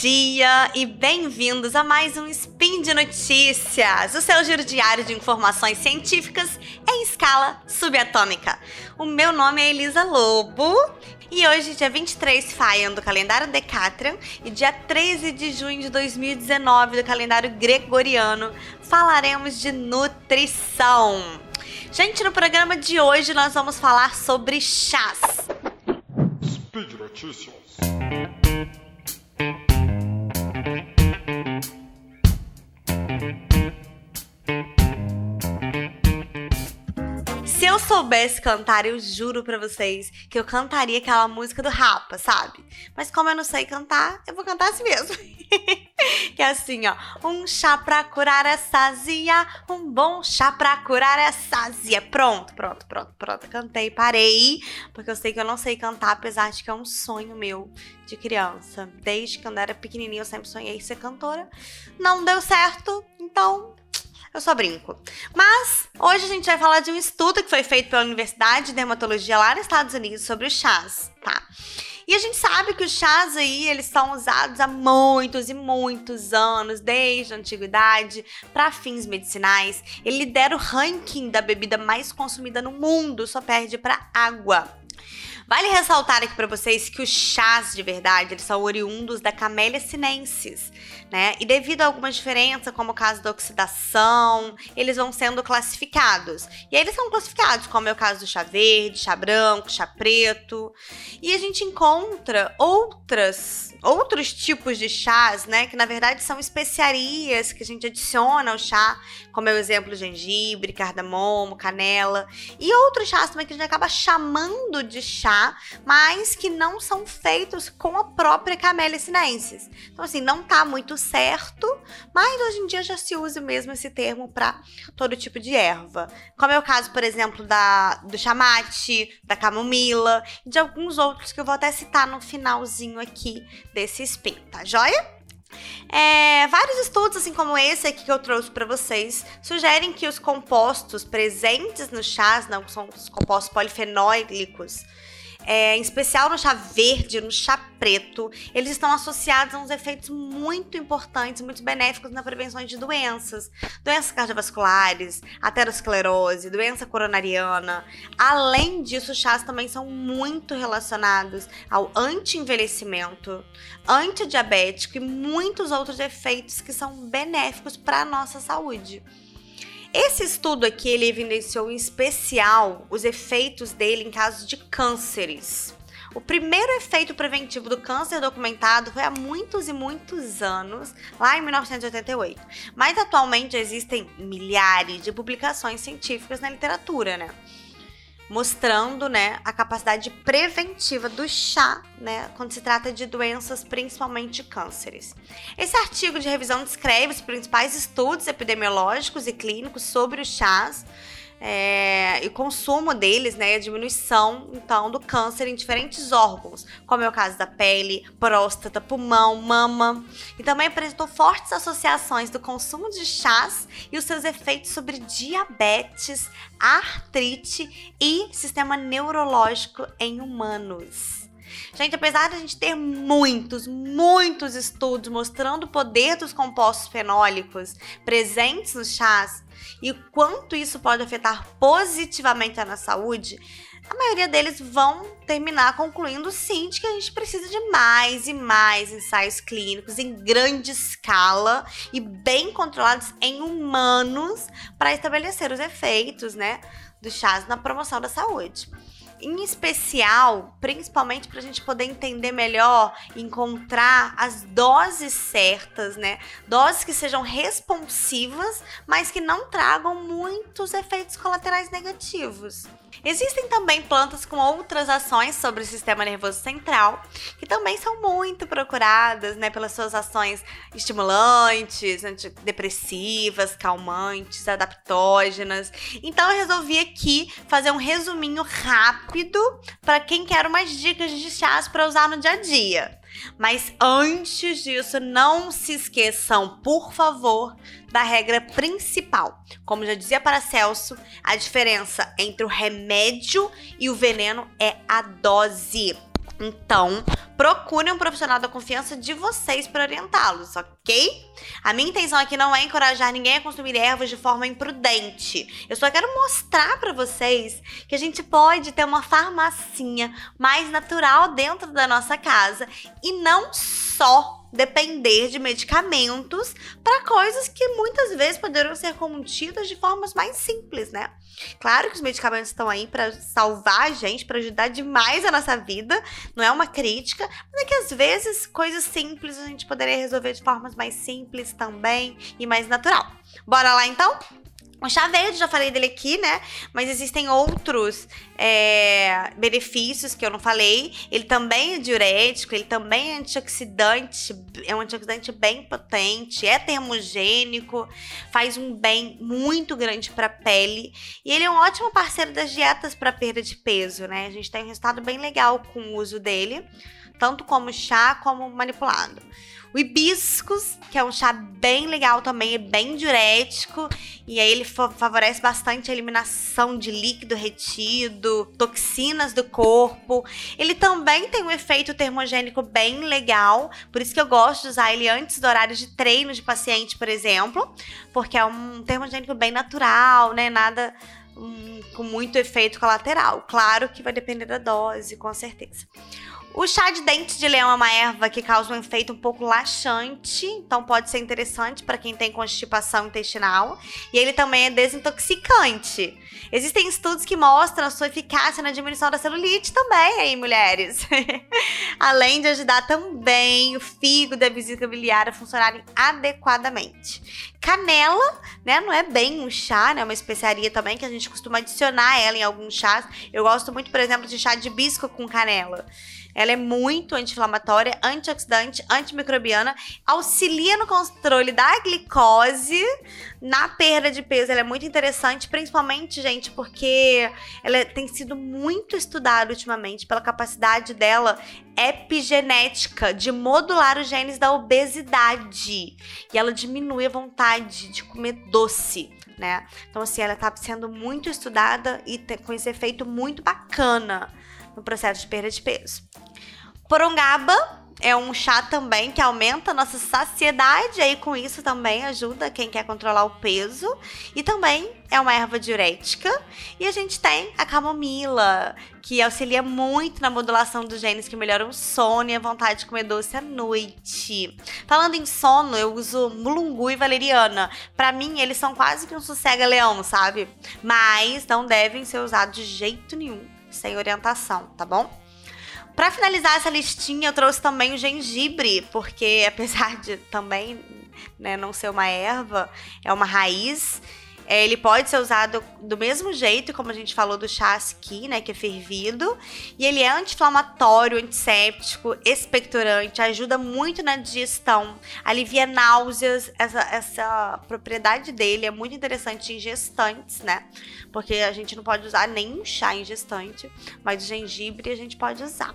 dia e bem-vindos a mais um Spin de Notícias, o seu giro diário de informações científicas em escala subatômica. O meu nome é Elisa Lobo e hoje, dia 23 Faian do calendário Decatrian e dia 13 de junho de 2019 do calendário gregoriano, falaremos de nutrição. Gente, no programa de hoje nós vamos falar sobre chás. Speed Notícias. Soubesse cantar, eu juro pra vocês que eu cantaria aquela música do Rapa, sabe? Mas como eu não sei cantar, eu vou cantar assim mesmo. que é assim, ó. Um chá pra curar essa azia, um bom chá pra curar essa azia. Pronto, pronto, pronto, pronto. Cantei, parei, porque eu sei que eu não sei cantar, apesar de que é um sonho meu de criança. Desde que eu era pequenininha, eu sempre sonhei ser cantora. Não deu certo, então eu só brinco. Mas hoje a gente vai falar de um estudo que foi feito pela Universidade de Dermatologia lá nos Estados Unidos sobre os chás, tá? E a gente sabe que os chás aí, eles são usados há muitos e muitos anos, desde a antiguidade, para fins medicinais. Ele lidera o ranking da bebida mais consumida no mundo, só perde para água. Vale ressaltar aqui para vocês que os chás de verdade, eles são oriundos da Camellia sinensis, né? E devido a algumas diferenças, como o caso da oxidação, eles vão sendo classificados. E aí eles são classificados, como é o caso do chá verde, chá branco, chá preto. E a gente encontra outras outros tipos de chás, né, que na verdade são especiarias que a gente adiciona ao chá, como é o exemplo gengibre, cardamomo, canela, e outros chás também que a gente acaba chamando de chá, mas que não são feitos com a própria Camellia sinensis. Então assim, não tá muito certo, mas hoje em dia já se usa mesmo esse termo para todo tipo de erva. Como é o caso, por exemplo, da do chamate, da camomila e de alguns outros que eu vou até citar no finalzinho aqui desse spin, tá joia? É, vários estudos, assim como esse aqui que eu trouxe para vocês, sugerem que os compostos presentes nos chás, não são os compostos polifenólicos, é, em especial no chá verde, no chá preto, eles estão associados a uns efeitos muito importantes, muito benéficos na prevenção de doenças, doenças cardiovasculares, aterosclerose, doença coronariana. Além disso, chás também são muito relacionados ao anti-envelhecimento, antidiabético e muitos outros efeitos que são benéficos para a nossa saúde. Esse estudo aqui ele evidenciou em especial os efeitos dele em casos de cânceres. O primeiro efeito preventivo do câncer documentado foi há muitos e muitos anos, lá em 1988. Mas atualmente existem milhares de publicações científicas na literatura, né? Mostrando, né, a capacidade preventiva do chá, né, quando se trata de doenças, principalmente cânceres. Esse artigo de revisão descreve os principais estudos epidemiológicos e clínicos sobre os chás é, e consumo deles, né, a diminuição então do câncer em diferentes órgãos, como é o caso da pele, próstata, pulmão, mama, e também apresentou fortes associações do consumo de chás e os seus efeitos sobre diabetes, artrite e sistema neurológico em humanos. Gente, apesar de a gente ter muitos, muitos estudos mostrando o poder dos compostos fenólicos presentes nos chás e quanto isso pode afetar positivamente a nossa saúde, a maioria deles vão terminar concluindo sim de que a gente precisa de mais e mais ensaios clínicos em grande escala e bem controlados em humanos para estabelecer os efeitos, né, dos chás na promoção da saúde em especial, principalmente para a gente poder entender melhor, encontrar as doses certas, né? Doses que sejam responsivas, mas que não tragam muitos efeitos colaterais negativos. Existem também plantas com outras ações sobre o sistema nervoso central, que também são muito procuradas, né, pelas suas ações estimulantes, antidepressivas, calmantes, adaptógenas. Então eu resolvi aqui fazer um resuminho rápido para quem quer umas dicas de chás para usar no dia a dia. Mas antes disso, não se esqueçam, por favor, da regra principal. Como já dizia Paracelso, a diferença entre o remédio e o veneno é a dose. Então, procure um profissional da confiança de vocês para orientá-los, ok? A minha intenção aqui não é encorajar ninguém a consumir ervas de forma imprudente. Eu só quero mostrar para vocês que a gente pode ter uma farmacinha mais natural dentro da nossa casa e não só depender de medicamentos para coisas que muitas vezes poderão ser contidas de formas mais simples, né? Claro que os medicamentos estão aí para salvar a gente, para ajudar demais a nossa vida, não é uma crítica, mas é que às vezes coisas simples a gente poderia resolver de formas mais simples também e mais natural. Bora lá então? O chá verde, já falei dele aqui, né? Mas existem outros é, benefícios que eu não falei. Ele também é diurético, ele também é antioxidante, é um antioxidante bem potente, é termogênico, faz um bem muito grande para a pele. E ele é um ótimo parceiro das dietas para perda de peso, né? A gente tem um resultado bem legal com o uso dele, tanto como chá como manipulado. O hibiscus, que é um chá bem legal também, é bem diurético. E aí ele favorece bastante a eliminação de líquido retido, toxinas do corpo. Ele também tem um efeito termogênico bem legal. Por isso que eu gosto de usar ele antes do horário de treino de paciente, por exemplo. Porque é um termogênico bem natural, né? Nada um, com muito efeito colateral. Claro que vai depender da dose, com certeza. O chá de dente de leão é uma erva que causa um efeito um pouco laxante, então pode ser interessante para quem tem constipação intestinal. E ele também é desintoxicante. Existem estudos que mostram a sua eficácia na diminuição da celulite também, aí, mulheres. Além de ajudar também o fígado e a vesícula biliar a funcionarem adequadamente. Canela, né? Não é bem um chá, né? É uma especiaria também que a gente costuma adicionar ela em alguns chás. Eu gosto muito, por exemplo, de chá de hibisco com canela. Ela é muito anti-inflamatória, antioxidante, antimicrobiana, auxilia no controle da glicose, na perda de peso. Ela é muito interessante, principalmente, gente, porque ela tem sido muito estudada ultimamente pela capacidade dela epigenética de modular os genes da obesidade. E ela diminui a vontade de comer doce. Né? Então, assim, ela está sendo muito estudada e com esse efeito muito bacana no processo de perda de peso. Porongaba é um chá também que aumenta a nossa saciedade, aí com isso também ajuda quem quer controlar o peso. E também é uma erva diurética. E a gente tem a camomila, que auxilia muito na modulação dos genes que melhoram o sono e a vontade de comer doce à noite. Falando em sono, eu uso mulungu e valeriana. Para mim, eles são quase que um sossega-leão, sabe? Mas não devem ser usados de jeito nenhum sem orientação, tá bom? Para finalizar essa listinha, eu trouxe também o gengibre, porque apesar de também né, não ser uma erva, é uma raiz. É, ele pode ser usado do mesmo jeito, como a gente falou do chá aqui, né, que é fervido. E ele é anti-inflamatório, antisséptico, expectorante, ajuda muito na digestão, alivia náuseas. Essa, essa propriedade dele é muito interessante em gestantes, né? Porque a gente não pode usar nenhum chá em gestante, mas o gengibre a gente pode usar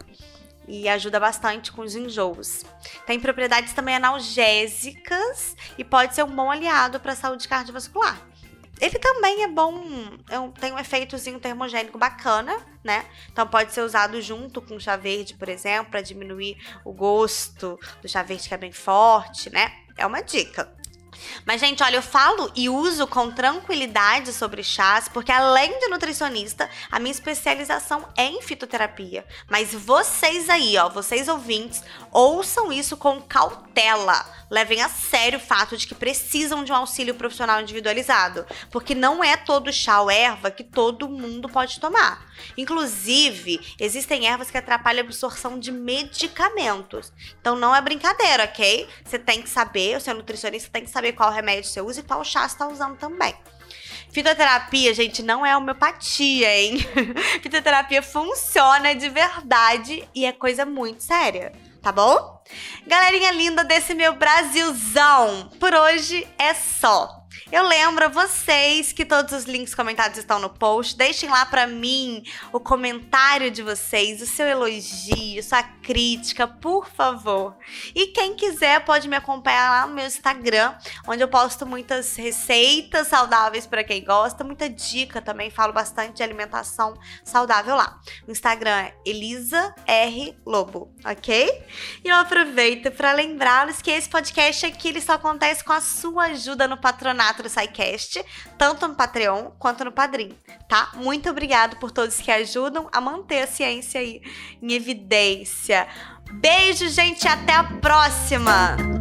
e ajuda bastante com os enjoos. Tem propriedades também analgésicas e pode ser um bom aliado para a saúde cardiovascular. Ele também é bom, é tem um efeitozinho termogênico bacana, né? Então pode ser usado junto com chá verde, por exemplo, para diminuir o gosto do chá verde que é bem forte, né? É uma dica. Mas, gente, olha, eu falo e uso com tranquilidade sobre chás, porque além de nutricionista, a minha especialização é em fitoterapia. Mas vocês aí, ó, vocês ouvintes, ouçam isso com cautela. Levem a sério o fato de que precisam de um auxílio profissional individualizado, porque não é todo chá ou erva que todo mundo pode tomar. Inclusive, existem ervas que atrapalham a absorção de medicamentos. Então não é brincadeira, ok? Você tem que saber, o seu nutricionista tem que saber qual remédio você usa e qual chá você está usando também. Fitoterapia, gente, não é homeopatia, hein? Fitoterapia funciona de verdade e é coisa muito séria, tá bom? Galerinha linda desse meu Brasilzão, por hoje é só. Eu lembro a vocês que todos os links comentados estão no post. Deixem lá para mim o comentário de vocês, o seu elogio, sua crítica, por favor. E quem quiser pode me acompanhar lá no meu Instagram, onde eu posto muitas receitas saudáveis para quem gosta, muita dica também, falo bastante de alimentação saudável lá. O Instagram é Elisa R Lobo, ok? E eu aproveito para lembrá-los que esse podcast aqui ele só acontece com a sua ajuda no patronato do SciCast, tanto no Patreon quanto no Padrim, tá? Muito obrigado por todos que ajudam a manter a ciência aí em evidência. Beijo, gente, até a próxima!